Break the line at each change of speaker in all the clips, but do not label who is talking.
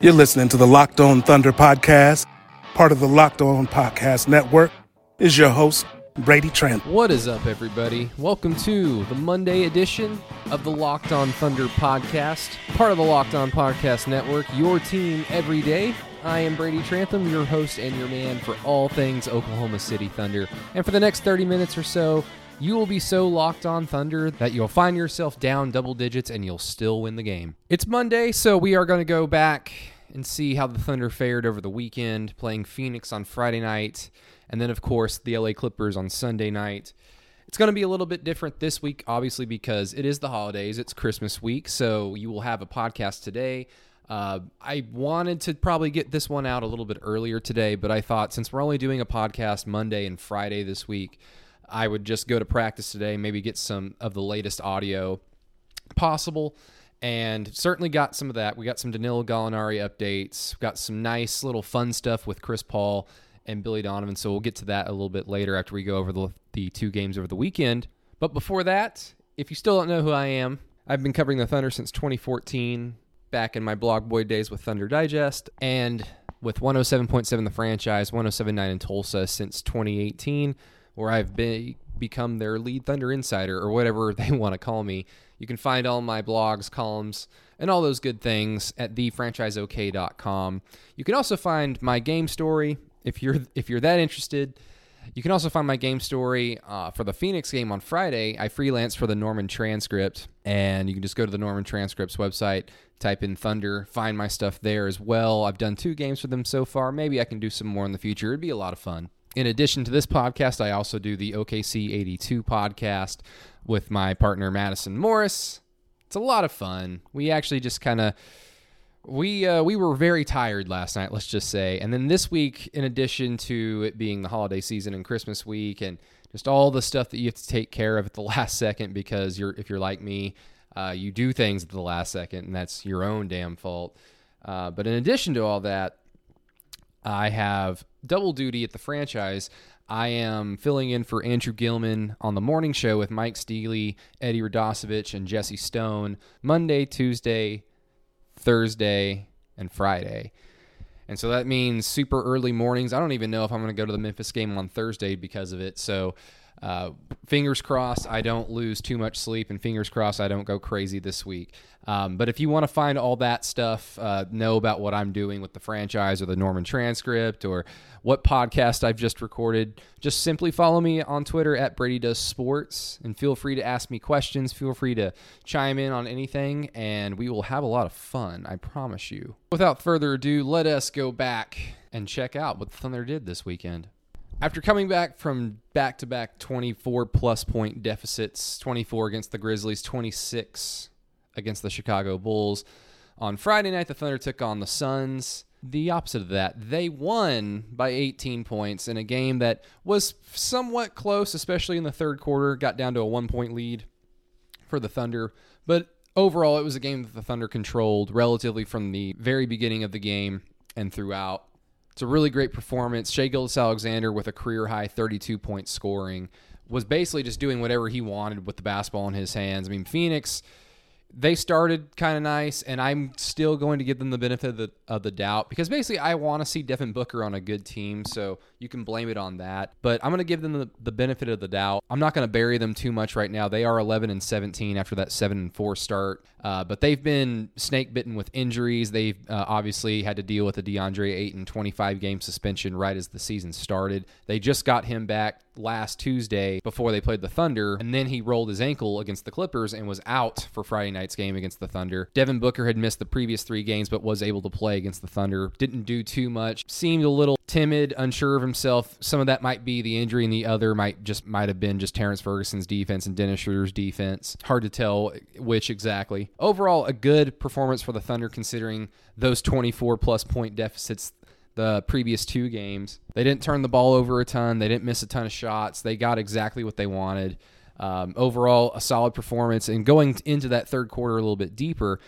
You're listening to the Locked On Thunder podcast, part of the Locked On Podcast Network. Is your host Brady Trent.
What is up, everybody? Welcome to the Monday edition of the Locked On Thunder podcast, part of the Locked On Podcast Network, your team every day. I am Brady Trantham, your host and your man for all things Oklahoma City Thunder. And for the next 30 minutes or so, you will be so locked on Thunder that you'll find yourself down double digits and you'll still win the game. It's Monday, so we are going to go back and see how the Thunder fared over the weekend, playing Phoenix on Friday night and then, of course, the LA Clippers on Sunday night. It's going to be a little bit different this week, obviously, because it is the holidays. It's Christmas week. So you will have a podcast today. Uh, I wanted to probably get this one out a little bit earlier today, but I thought since we're only doing a podcast Monday and Friday this week, I would just go to practice today, maybe get some of the latest audio possible. And certainly got some of that. We got some Danilo Gallinari updates, got some nice little fun stuff with Chris Paul and Billy Donovan. So we'll get to that a little bit later after we go over the, the two games over the weekend. But before that, if you still don't know who I am, I've been covering the Thunder since 2014, back in my blog boy days with Thunder Digest, and with 107.7 the franchise, 107.9 in Tulsa since 2018, where I've become their lead Thunder insider or whatever they want to call me. You can find all my blogs, columns, and all those good things at thefranchiseok.com. You can also find my game story if you're if you're that interested, you can also find my game story uh, for the Phoenix game on Friday. I freelance for the Norman Transcript, and you can just go to the Norman Transcripts website, type in Thunder, find my stuff there as well. I've done two games for them so far. Maybe I can do some more in the future. It'd be a lot of fun. In addition to this podcast, I also do the OKC 82 podcast with my partner Madison Morris. It's a lot of fun. We actually just kind of we uh, we were very tired last night, let's just say. And then this week, in addition to it being the holiday season and Christmas week, and just all the stuff that you have to take care of at the last second, because you're if you're like me, uh, you do things at the last second, and that's your own damn fault. Uh, but in addition to all that, I have double duty at the franchise. I am filling in for Andrew Gilman on the morning show with Mike Steely, Eddie Radosevich, and Jesse Stone Monday, Tuesday, Thursday, and Friday. And so that means super early mornings. I don't even know if I'm going to go to the Memphis game on Thursday because of it. So uh, fingers crossed I don't lose too much sleep, and fingers crossed I don't go crazy this week. Um, but if you want to find all that stuff, uh, know about what I'm doing with the franchise or the Norman transcript or what podcast I've just recorded, just simply follow me on Twitter at Brady Does Sports and feel free to ask me questions. Feel free to chime in on anything, and we will have a lot of fun. I promise you. Without further ado, let us go back and check out what the Thunder did this weekend. After coming back from back to back 24 plus point deficits, 24 against the Grizzlies, 26 against the Chicago Bulls. On Friday night, the Thunder took on the Suns. The opposite of that, they won by 18 points in a game that was somewhat close, especially in the third quarter. Got down to a one point lead for the Thunder. But overall, it was a game that the Thunder controlled relatively from the very beginning of the game and throughout. It's a really great performance. Shai Gilgeous-Alexander with a career high 32 point scoring was basically just doing whatever he wanted with the basketball in his hands. I mean, Phoenix they started kind of nice, and I'm still going to give them the benefit of the, of the doubt because basically I want to see Devin Booker on a good team, so you can blame it on that. But I'm going to give them the, the benefit of the doubt. I'm not going to bury them too much right now. They are 11 and 17 after that 7 and 4 start, uh, but they've been snake bitten with injuries. They've uh, obviously had to deal with a DeAndre Ayton 25 game suspension right as the season started. They just got him back last Tuesday before they played the Thunder, and then he rolled his ankle against the Clippers and was out for Friday night's game against the Thunder. Devin Booker had missed the previous three games but was able to play against the Thunder. Didn't do too much. Seemed a little timid, unsure of himself. Some of that might be the injury, and the other might just might have been just Terrence Ferguson's defense and Dennis Schroeder's defense. Hard to tell which exactly. Overall, a good performance for the Thunder considering those 24 plus point deficits the previous two games. They didn't turn the ball over a ton. They didn't miss a ton of shots. They got exactly what they wanted. Um, overall, a solid performance. And going into that third quarter a little bit deeper,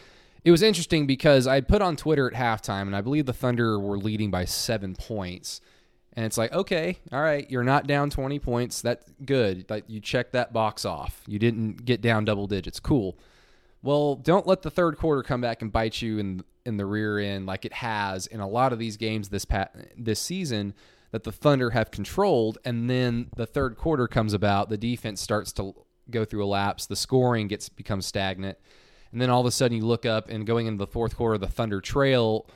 it was interesting because I put on Twitter at halftime, and I believe the Thunder were leading by seven points. And it's like, okay, all right, you're not down 20 points. That's good. Like you checked that box off. You didn't get down double digits. Cool. Well, don't let the third quarter come back and bite you in in the rear end like it has in a lot of these games this pat this season that the Thunder have controlled, and then the third quarter comes about, the defense starts to go through a lapse, the scoring gets becomes stagnant, and then all of a sudden you look up and going into the fourth quarter, the Thunder trail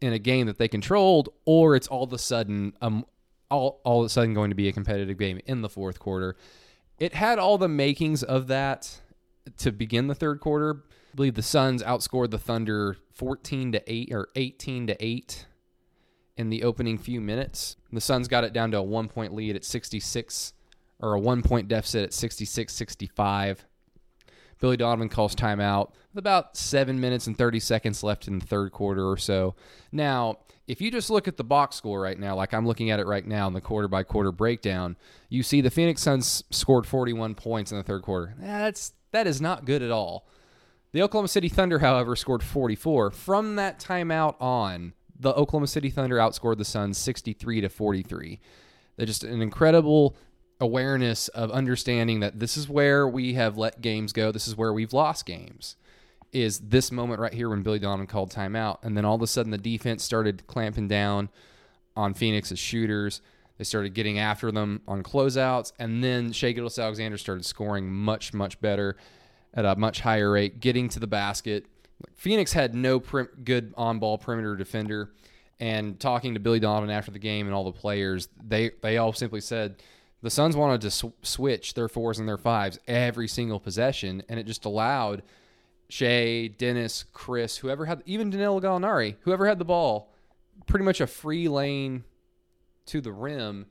in a game that they controlled, or it's all of a sudden um all all of a sudden going to be a competitive game in the fourth quarter. It had all the makings of that to begin the third quarter. I believe the Suns outscored the Thunder 14 to 8 or 18 to 8 in the opening few minutes. The Suns got it down to a 1 point lead at 66 or a 1 point deficit at 66-65. Billy Donovan calls timeout with about 7 minutes and 30 seconds left in the third quarter or so. Now, if you just look at the box score right now, like I'm looking at it right now in the quarter by quarter breakdown, you see the Phoenix Suns scored 41 points in the third quarter. That's that is not good at all. The Oklahoma City Thunder, however, scored 44. From that timeout on, the Oklahoma City Thunder outscored the Suns 63 to 43. They're just an incredible awareness of understanding that this is where we have let games go. This is where we've lost games. Is this moment right here when Billy Donovan called timeout, and then all of a sudden the defense started clamping down on Phoenix's shooters. They started getting after them on closeouts, and then Shai Gilgeous-Alexander started scoring much, much better at a much higher rate, getting to the basket. Phoenix had no prim- good on-ball perimeter defender, and talking to Billy Donovan after the game and all the players, they they all simply said the Suns wanted to sw- switch their fours and their fives every single possession, and it just allowed Shai, Dennis, Chris, whoever had, even Danilo Gallinari, whoever had the ball, pretty much a free lane to the rim,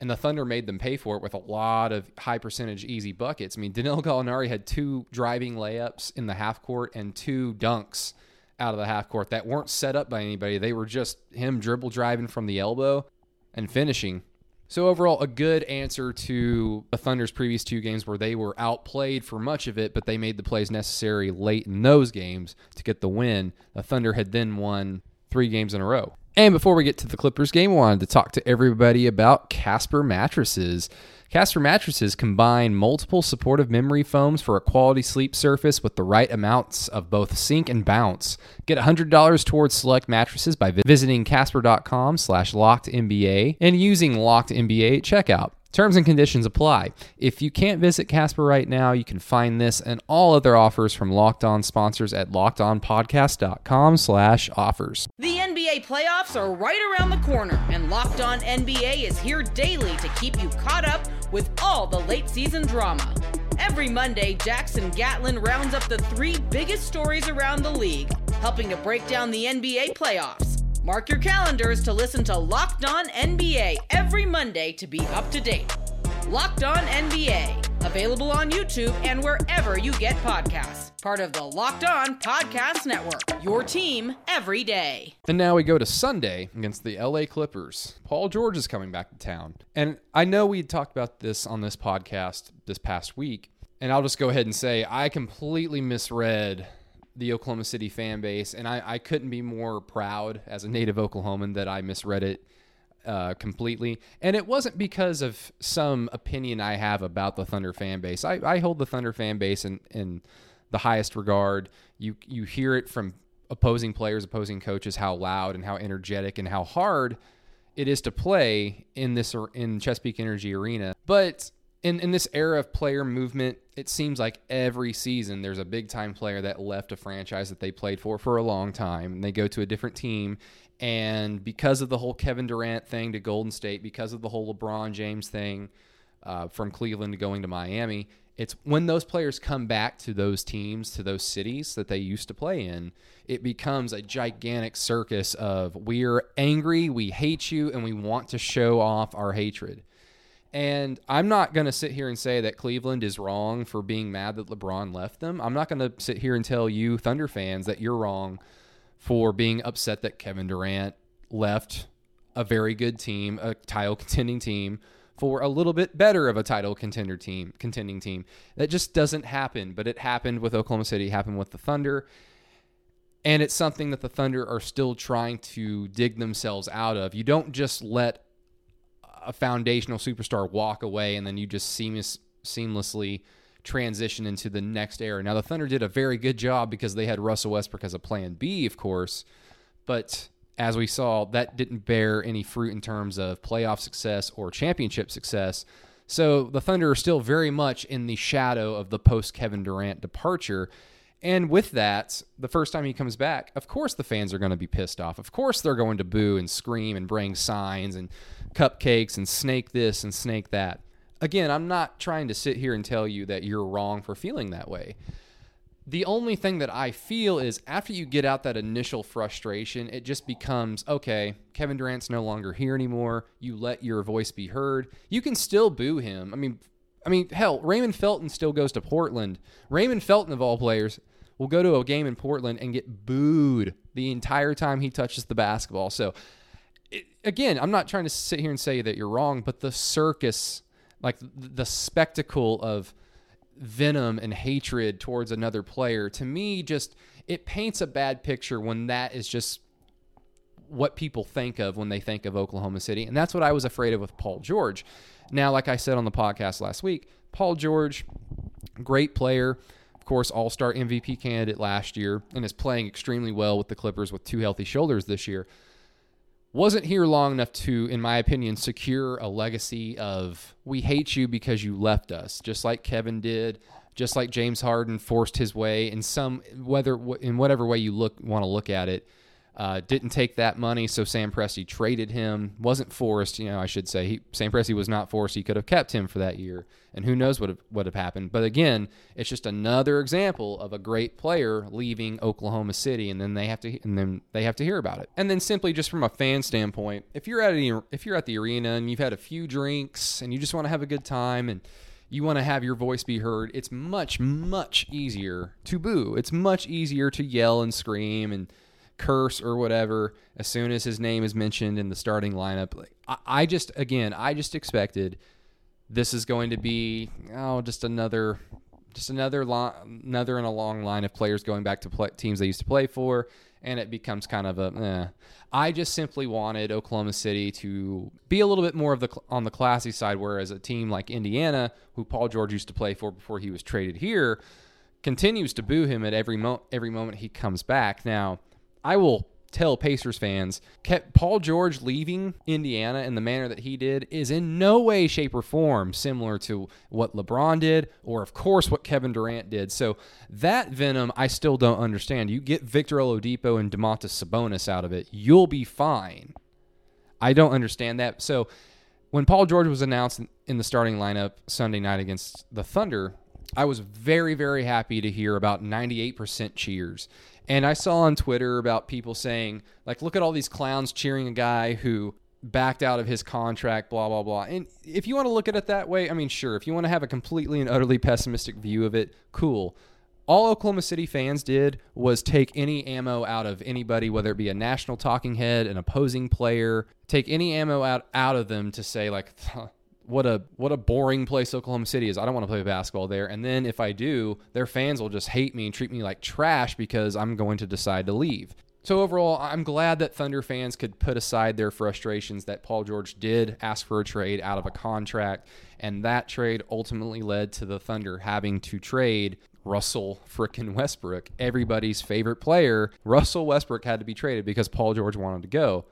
and the Thunder made them pay for it with a lot of high percentage easy buckets. I mean, Danilo Gallinari had two driving layups in the half court and two dunks out of the half court that weren't set up by anybody. They were just him dribble driving from the elbow and finishing. So overall, a good answer to the Thunder's previous two games where they were outplayed for much of it, but they made the plays necessary late in those games to get the win. The Thunder had then won three games in a row. And before we get to the Clippers game, I wanted to talk to everybody about Casper mattresses. Casper mattresses combine multiple supportive memory foams for a quality sleep surface with the right amounts of both sink and bounce. Get $100 towards select mattresses by visiting casper.com slash lockednba and using lockednba at checkout. Terms and conditions apply. If you can't visit Casper right now, you can find this and all other offers from Locked On sponsors at lockedonpodcast.com slash offers.
The NBA playoffs are right around the corner, and Locked On NBA is here daily to keep you caught up with all the late season drama. Every Monday, Jackson Gatlin rounds up the three biggest stories around the league, helping to break down the NBA playoffs. Mark your calendars to listen to Locked On NBA every Monday to be up to date. Locked On NBA, available on YouTube and wherever you get podcasts. Part of the Locked On Podcast Network. Your team every day.
And now we go to Sunday against the LA Clippers. Paul George is coming back to town. And I know we talked about this on this podcast this past week. And I'll just go ahead and say I completely misread the Oklahoma City fan base, and I, I couldn't be more proud as a native Oklahoman that I misread it uh, completely. And it wasn't because of some opinion I have about the Thunder fan base. I, I hold the Thunder fan base in, in the highest regard. You you hear it from opposing players, opposing coaches, how loud and how energetic and how hard it is to play in this in Chesapeake Energy Arena. But in in this era of player movement, it seems like every season there's a big time player that left a franchise that they played for for a long time and they go to a different team and because of the whole Kevin Durant thing to Golden State, because of the whole LeBron James thing uh, from Cleveland to going to Miami, it's when those players come back to those teams, to those cities that they used to play in, it becomes a gigantic circus of we're angry, we hate you, and we want to show off our hatred. And I'm not going to sit here and say that Cleveland is wrong for being mad that LeBron left them. I'm not going to sit here and tell you, Thunder fans, that you're wrong for being upset that Kevin Durant left a very good team, a title contending team, for a little bit better of a title contender team, contending team. That just doesn't happen, but it happened with Oklahoma City, happened with the Thunder. And it's something that the Thunder are still trying to dig themselves out of. You don't just let a foundational superstar walk away and then you just seamless, seamlessly transition into the next era. Now, the Thunder did a very good job because they had Russell Westbrook as a plan B, of course, but as we saw, that didn't bear any fruit in terms of playoff success or championship success. So the Thunder are still very much in the shadow of the post Kevin Durant departure. And with that, the first time he comes back, of course the fans are going to be pissed off. Of course they're going to boo and scream and bring signs and cupcakes and snake this and snake that. Again, I'm not trying to sit here and tell you that you're wrong for feeling that way. The only thing that I feel is after you get out that initial frustration, it just becomes okay, Kevin Durant's no longer here anymore. You let your voice be heard. You can still boo him. I mean, I mean, hell, Raymond Felton still goes to Portland. Raymond Felton of all players will go to a game in Portland and get booed the entire time he touches the basketball. So again, I'm not trying to sit here and say that you're wrong, but the circus, like the spectacle of venom and hatred towards another player, to me, just it paints a bad picture when that is just what people think of when they think of Oklahoma City. And that's what I was afraid of with Paul George. Now, like I said on the podcast last week, Paul George, great player. Of course, all star MVP candidate last year and is playing extremely well with the Clippers with two healthy shoulders this year wasn't here long enough to, in my opinion, secure a legacy of we hate you because you left us, just like Kevin did, just like James Harden forced his way in some whether in whatever way you look want to look at it. Uh, didn't take that money, so Sam Presti traded him. wasn't forced, you know. I should say he, Sam Presti was not forced. He could have kept him for that year, and who knows what would have happened. But again, it's just another example of a great player leaving Oklahoma City, and then they have to and then they have to hear about it. And then simply just from a fan standpoint, if you're at if you're at the arena and you've had a few drinks and you just want to have a good time and you want to have your voice be heard, it's much much easier to boo. It's much easier to yell and scream and curse or whatever as soon as his name is mentioned in the starting lineup. Like, I, I just, again, I just expected this is going to be oh just another just another line, another in a long line of players going back to play, teams they used to play for, and it becomes kind of a. Eh. I just simply wanted Oklahoma City to be a little bit more of the on the classy side, whereas a team like Indiana, who Paul George used to play for before he was traded here, continues to boo him at every mo- every moment he comes back. Now, I will tell Pacers fans, Paul George leaving Indiana in the manner that he did is in no way, shape, or form similar to what LeBron did, or of course what Kevin Durant did. So that venom, I still don't understand. You get Victor Oladipo and Domantas Sabonis out of it, you'll be fine. I don't understand that. So when Paul George was announced in the starting lineup Sunday night against the Thunder, I was very, very happy to hear about 98% cheers. And I saw on Twitter about people saying, like, look at all these clowns cheering a guy who backed out of his contract, blah, blah, blah. And if you want to look at it that way, I mean, sure. If you want to have a completely and utterly pessimistic view of it, cool. All Oklahoma City fans did was take any ammo out of anybody, whether it be a national talking head, an opposing player, take any ammo out, out of them to say, like, what a what a boring place Oklahoma City is. I don't want to play basketball there. And then if I do, their fans will just hate me and treat me like trash because I'm going to decide to leave. So overall, I'm glad that Thunder fans could put aside their frustrations that Paul George did ask for a trade out of a contract, and that trade ultimately led to the Thunder having to trade Russell frickin' Westbrook, everybody's favorite player. Russell Westbrook had to be traded because Paul George wanted to go.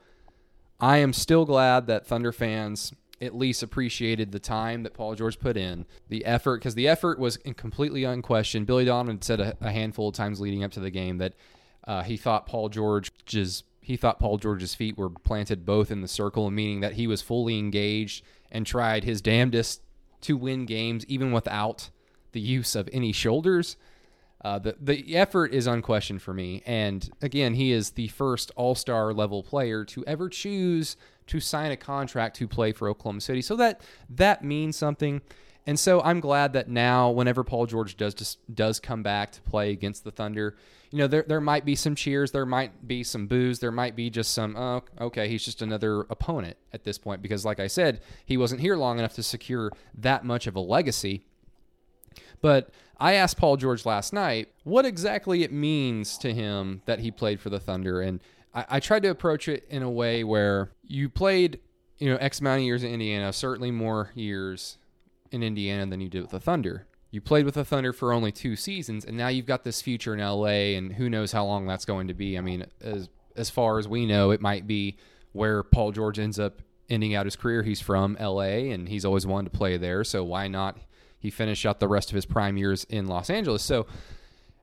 I am still glad that Thunder fans at least appreciated the time that Paul George put in, the effort, because the effort was completely unquestioned. Billy Donovan said a, a, handful of times leading up to the game that uh, he thought Paul George's he thought Paul George's feet were planted both in the circle, meaning that he was fully engaged and tried his damnedest to win games, even without the use of any shoulders. Uh, the the effort is unquestioned for me, and again, he is the first All Star level player to ever choose to sign a contract to play for Oklahoma City. So that that means something. And so I'm glad that now, whenever Paul George does just does come back to play against the Thunder, you know, there there might be some cheers, there might be some boos, there might be just some, oh, okay, he's just another opponent at this point because, like I said, he wasn't here long enough to secure that much of a legacy. But I asked Paul George last night what exactly it means to him that he played for the Thunder, and I, I tried to approach it in a way where you played, you know, X amount of years in Indiana, certainly more years in Indiana than you did with the Thunder. You played with the Thunder for only two seasons, and now you've got this future in LA, and who knows how long that's going to be. I mean, as as far as we know, it might be where Paul George ends up ending out his career. He's from LA, and he's always wanted to play there, so why not? He finished out the rest of his prime years in Los Angeles. So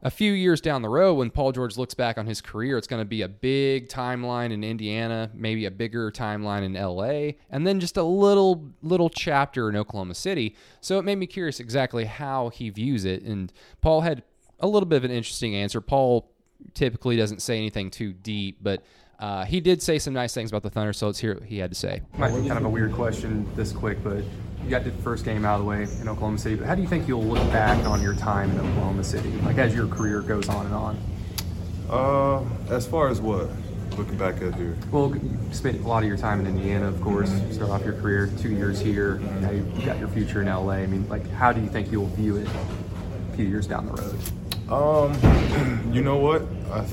a few years down the road, when Paul George looks back on his career, it's going to be a big timeline in Indiana, maybe a bigger timeline in LA, and then just a little little chapter in Oklahoma City. So it made me curious exactly how he views it. And Paul had a little bit of an interesting answer. Paul typically doesn't say anything too deep, but uh, he did say some nice things about the Thunder, so let's hear what he had to say.
Might be kind of a weird question this quick, but you got the first game out of the way in Oklahoma City. But how do you think you'll look back on your time in Oklahoma City, like as your career goes on and on?
Uh, as far as what? Looking back at your
well, you spent a lot of your time in Indiana, of course. You start off your career two years here. Now you got your future in LA. I mean, like, how do you think you'll view it a few years down the road?
Um, you know what? I,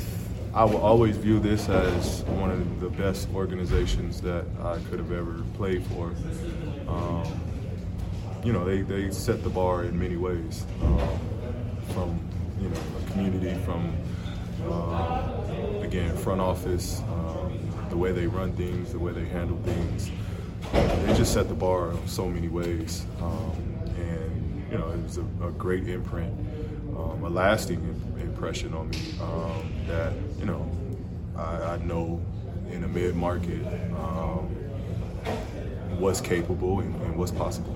I will always view this as one of the best organizations that I could have ever played for. Um, you know, they, they set the bar in many ways. Um, from, you know, a community, from, uh, again, front office, um, the way they run things, the way they handle things. They just set the bar in so many ways. Um, and, you know, it was a, a great imprint, um, a lasting impression on me um, that, you know, I, I know in a mid-market um, what's capable and, and what's possible.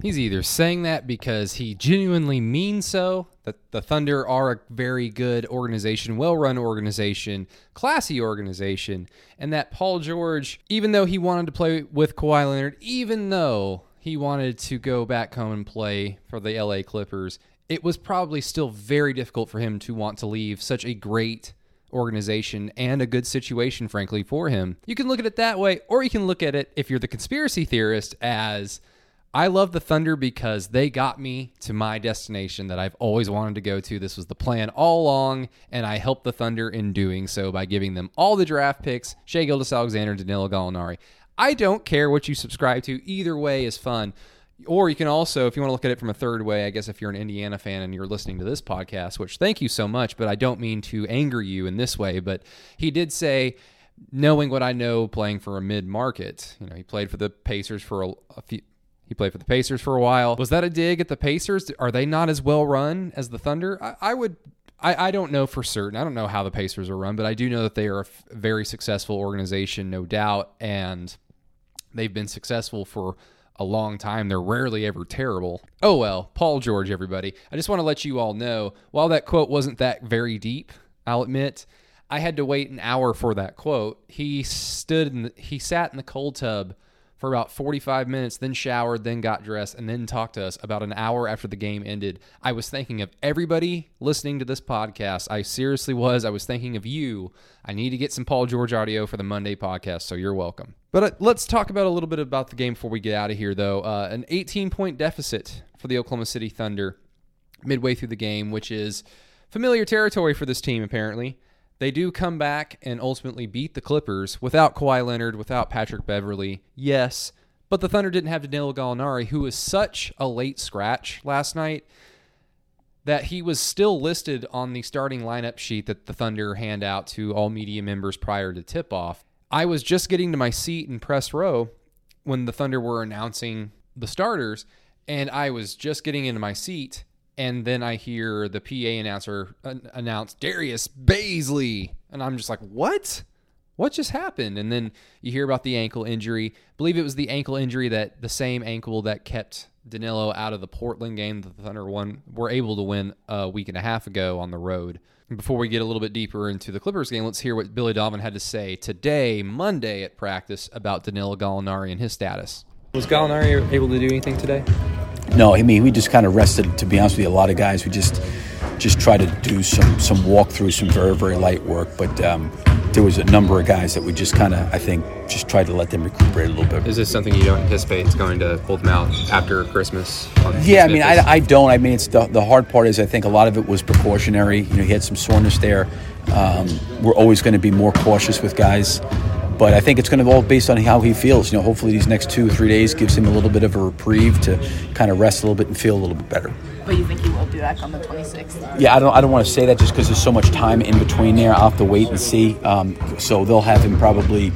He's either saying that because he genuinely means so, that the Thunder are a very good organization, well run organization, classy organization, and that Paul George, even though he wanted to play with Kawhi Leonard, even though he wanted to go back home and play for the LA Clippers, it was probably still very difficult for him to want to leave such a great organization and a good situation, frankly, for him. You can look at it that way, or you can look at it, if you're the conspiracy theorist, as I love the Thunder because they got me to my destination that I've always wanted to go to. This was the plan all along, and I helped the Thunder in doing so by giving them all the draft picks Shai Gilgeous-Alexander, Danilo Gallinari. I don't care what you subscribe to, either way is fun. Or you can also, if you want to look at it from a third way, I guess if you're an Indiana fan and you're listening to this podcast, which thank you so much, but I don't mean to anger you in this way, but he did say, knowing what I know playing for a mid market, you know, he played for the Pacers for a, a few. He played for the Pacers for a while. Was that a dig at the Pacers? Are they not as well run as the Thunder? I, I would I, I, don't know for certain. I don't know how the Pacers are run, but I do know that they are a f- very successful organization, no doubt, and they've been successful for a long time. They're rarely ever terrible. Oh well, Paul George, everybody. I just want to let you all know while that quote wasn't that very deep, I'll admit, I had to wait an hour for that quote. He stood and he sat in the cold tub for about 45 minutes, then showered, then got dressed, and then talked to us about an hour after the game ended. I was thinking of everybody listening to this podcast. I seriously was. I was thinking of you. I need to get some Paul George audio for the Monday podcast, so you're welcome. But uh, let's talk about a little bit about the game before we get out of here, though. Uh, an 18 point deficit for the Oklahoma City Thunder midway through the game, which is familiar territory for this team, apparently. They do come back and ultimately beat the Clippers without Kawhi Leonard, without Patrick Beverley. Yes, but the Thunder didn't have Danilo Gallinari, who was such a late scratch last night that he was still listed on the starting lineup sheet that the Thunder hand out to all media members prior to tip off. I was just getting to my seat in press row when the Thunder were announcing the starters, and I was just getting into my seat, and then I hear the PA announcer announce Darius Bazley, and I'm just like, what? What just happened? And then you hear about the ankle injury. I believe it was the ankle injury that the same ankle that kept Danilo out of the Portland game the Thunder won were able to win a week and a half ago on the road. Before we get a little bit deeper into the Clippers game, let's hear what Billy Donovan had to say today, Monday at practice, about Danilo Gallinari and his status.
Was Gallinari able to do anything today?
No, I mean we just kind of rested. To be honest with you, a lot of guys we just just try to do some some walkthrough, some very very light work. But um, there was a number of guys that we just kind of I think just tried to let them recuperate a little bit.
Is this something you don't anticipate is going to hold them out after Christmas?
Yeah, I mean I, I don't. I mean it's the the hard part is I think a lot of it was precautionary. You know, he had some soreness there. Um, we're always going to be more cautious with guys. But I think it's going to be all based on how he feels. You know, hopefully these next two or three days gives him a little bit of a reprieve to kind of rest a little bit and feel a little bit better.
But you think he will be back on the 26th?
Yeah, I don't. I don't want to say that just because there's so much time in between there. I'll have to wait and see. Um, so they'll have him probably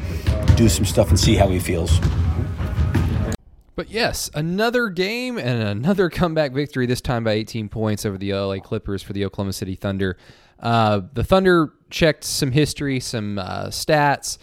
do some stuff and see how he feels.
But yes, another game and another comeback victory. This time by 18 points over the LA Clippers for the Oklahoma City Thunder. Uh, the Thunder checked some history, some uh, stats.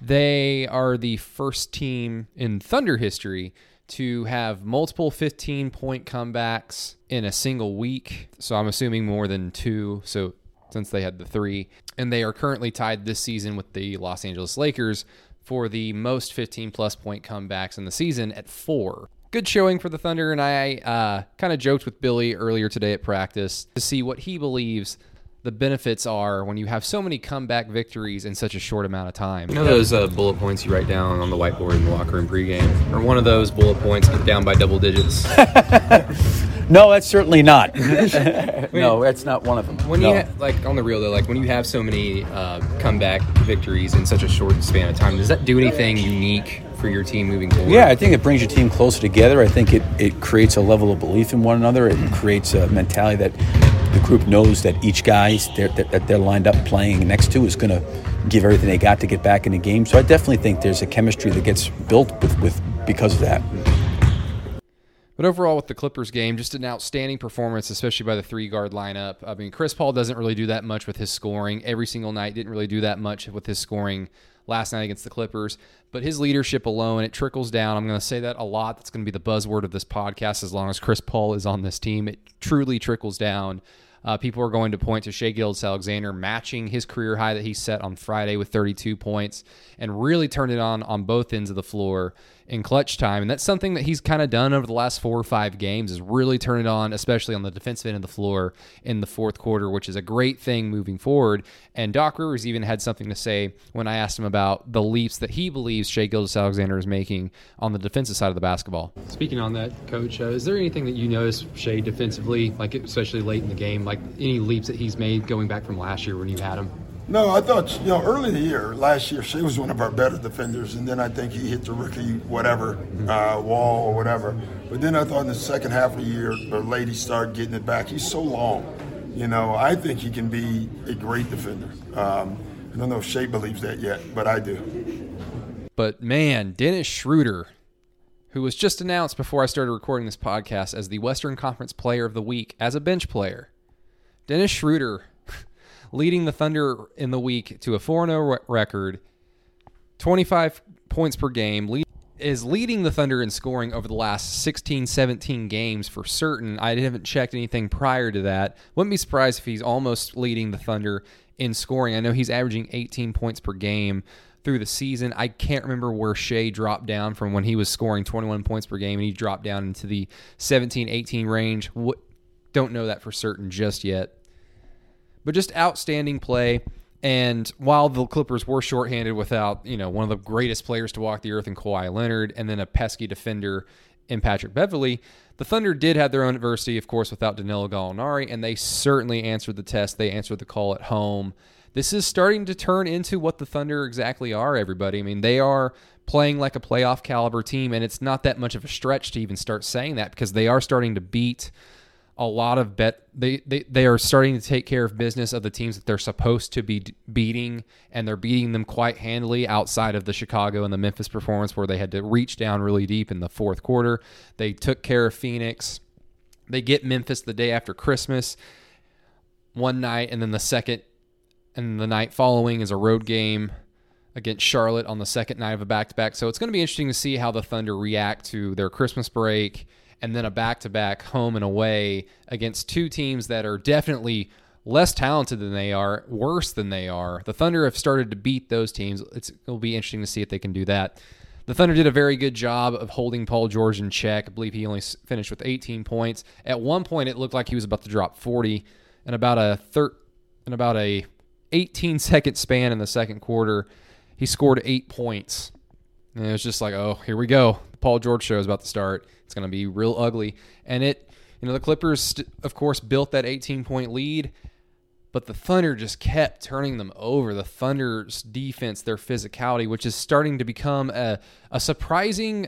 They are the first team in Thunder history to have multiple 15 point comebacks in a single week. So I'm assuming more than two. So since they had the three, and they are currently tied this season with the Los Angeles Lakers for the most 15 plus point comebacks in the season at four. Good showing for the Thunder, and I uh, kind of joked with Billy earlier today at practice to see what he believes the benefits are when you have so many comeback victories in such a short amount of time.
You know those uh, bullet points you write down on the whiteboard in the locker room pregame? Or one of those bullet points get down by double digits?
no, that's certainly not. no, that's not one of them.
When
no.
you ha- like on the real though, like when you have so many uh, comeback victories in such a short span of time, does that do anything unique for your team moving forward?
Yeah, I think it brings your team closer together. I think it, it creates a level of belief in one another. It creates a mentality that the group knows that each guy that they're lined up playing next to is going to give everything they got to get back in the game. So I definitely think there's a chemistry that gets built with, with because of that.
But overall, with the Clippers game, just an outstanding performance, especially by the three guard lineup. I mean, Chris Paul doesn't really do that much with his scoring every single night, didn't really do that much with his scoring last night against the Clippers. But his leadership alone, it trickles down. I'm going to say that a lot. That's going to be the buzzword of this podcast as long as Chris Paul is on this team. It truly trickles down uh, people are going to point to Shai Gilgeous-Alexander matching his career high that he set on Friday with 32 points and really turned it on on both ends of the floor in clutch time. And that's something that he's kind of done over the last four or five games is really turn it on, especially on the defensive end of the floor in the fourth quarter, which is a great thing moving forward. And Doc Rivers even had something to say when I asked him about the leaps that he believes Shai Gilgeous-Alexander is making on the defensive side of the basketball.
Speaking on that, Coach, uh, is there anything that you notice Shai defensively, like especially late in the game, like any leaps that he's made going back from last year when you had him?
No, I thought you know early in the year, last year, Shai was one of our better defenders, and then I think he hit the rookie whatever uh, wall or whatever. But then I thought in the second half of the year, the late, he started getting it back. He's so long, you know. I think he can be a great defender. Um, I don't know if Shai believes that yet, but I do.
But man, Dennis Schroeder, who was just announced before I started recording this podcast as the Western Conference Player of the Week as a bench player, Dennis Schroeder leading the Thunder in the week to a 4 0 record, 25 points per game, lead, is leading the Thunder in scoring over the last 16, 17 games for certain. I haven't checked anything prior to that. Wouldn't be surprised if he's almost leading the Thunder in scoring. I know he's averaging 18 points per game through the season. I can't remember where Shai dropped down from when he was scoring 21 points per game and he dropped down into the 17, 18 range. What, Don't know that for certain just yet but just outstanding play. And while the Clippers were shorthanded without, you know, one of the greatest players to walk the earth in Kawhi Leonard and then a pesky defender in Patrick Beverley, the Thunder did have their own adversity, of course, without Danilo Gallinari, and they certainly answered the test. They answered the call at home. This is starting to turn into what the Thunder exactly are, everybody. I mean, they are playing like a playoff caliber team, and it's not that much of a stretch to even start saying that because they are starting to beat a lot of bet they, they they are starting to take care of business of the teams that they're supposed to be beating and they're beating them quite handily outside of the Chicago and the Memphis performance where they had to reach down really deep in the fourth quarter. They took care of Phoenix. They get Memphis the day after Christmas one night and then the second and the night following is a road game against Charlotte on the second night of a back-to-back. So it's going to be interesting to see how the Thunder react to their Christmas break and then a back to back home and away against two teams that are definitely less talented than they are, worse than they are. The Thunder have started to beat those teams. It's, it'll be interesting to see if they can do that. The Thunder did a very good job of holding Paul George in check. I believe he only finished with 18 points. At one point, it looked like he was about to drop 40, and about a thir- in about a 18 second span in the second quarter, he scored eight points. And it was just like, oh, here we go. Paul George show is about to start. It's going to be real ugly. And it, you know, the Clippers, of course, built that 18 point lead, but the Thunder just kept turning them over. The Thunder's defense, their physicality, which is starting to become a, a surprising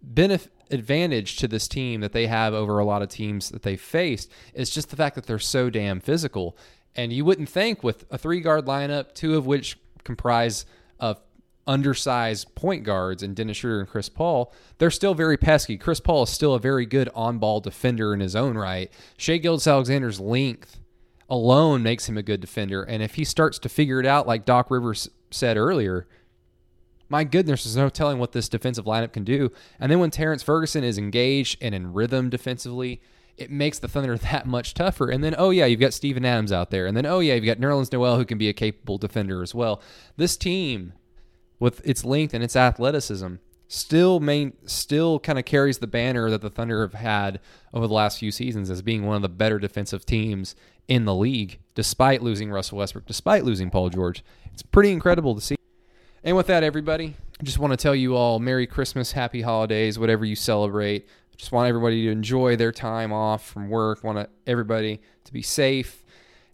benefit advantage to this team that they have over a lot of teams that they faced is just the fact that they're so damn physical. And you wouldn't think with a three guard lineup, two of which comprise of undersized point guards and Dennis Schroeder and Chris Paul, they're still very pesky. Chris Paul is still a very good on ball defender in his own right. Shai Gilgeous-Alexander's length alone makes him a good defender. And if he starts to figure it out, like Doc Rivers said earlier, my goodness, there's no telling what this defensive lineup can do. And then when Terrence Ferguson is engaged and in rhythm defensively, it makes the Thunder that much tougher. And then, oh yeah, you've got Steven Adams out there. And then, oh yeah, you've got Nerlens Noel who can be a capable defender as well. This team with its length and its athleticism still main still kind of carries the banner that the Thunder have had over the last few seasons as being one of the better defensive teams in the league, despite losing Russell Westbrook, despite losing Paul George. It's pretty incredible to see. And with that, everybody, I just want to tell you all Merry Christmas, Happy Holidays, whatever you celebrate. Just want everybody to enjoy their time off from work. Want everybody to be safe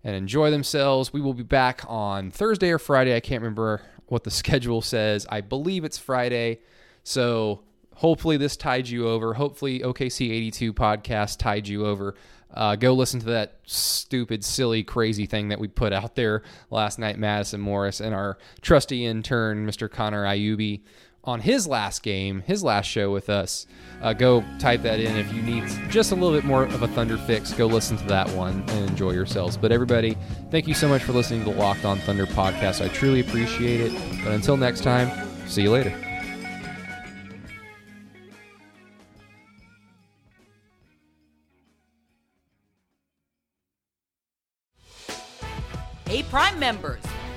and enjoy themselves. We will be back on Thursday or Friday. I can't remember what the schedule says. I believe it's Friday. So hopefully this tied you over. Hopefully OKC 82 podcast tied you over. Uh, go listen to that stupid, silly, crazy thing that we put out there last night, Madison Morris and our trusty intern, Mr. Connor Ayubi on his last game, his last show with us. Uh, go type that in if you need just a little bit more of a Thunder fix. Go listen to that one and enjoy yourselves. But everybody, thank you so much for listening to the Locked On Thunder podcast. I truly appreciate it. But until next time, see you later.
Hey, Prime members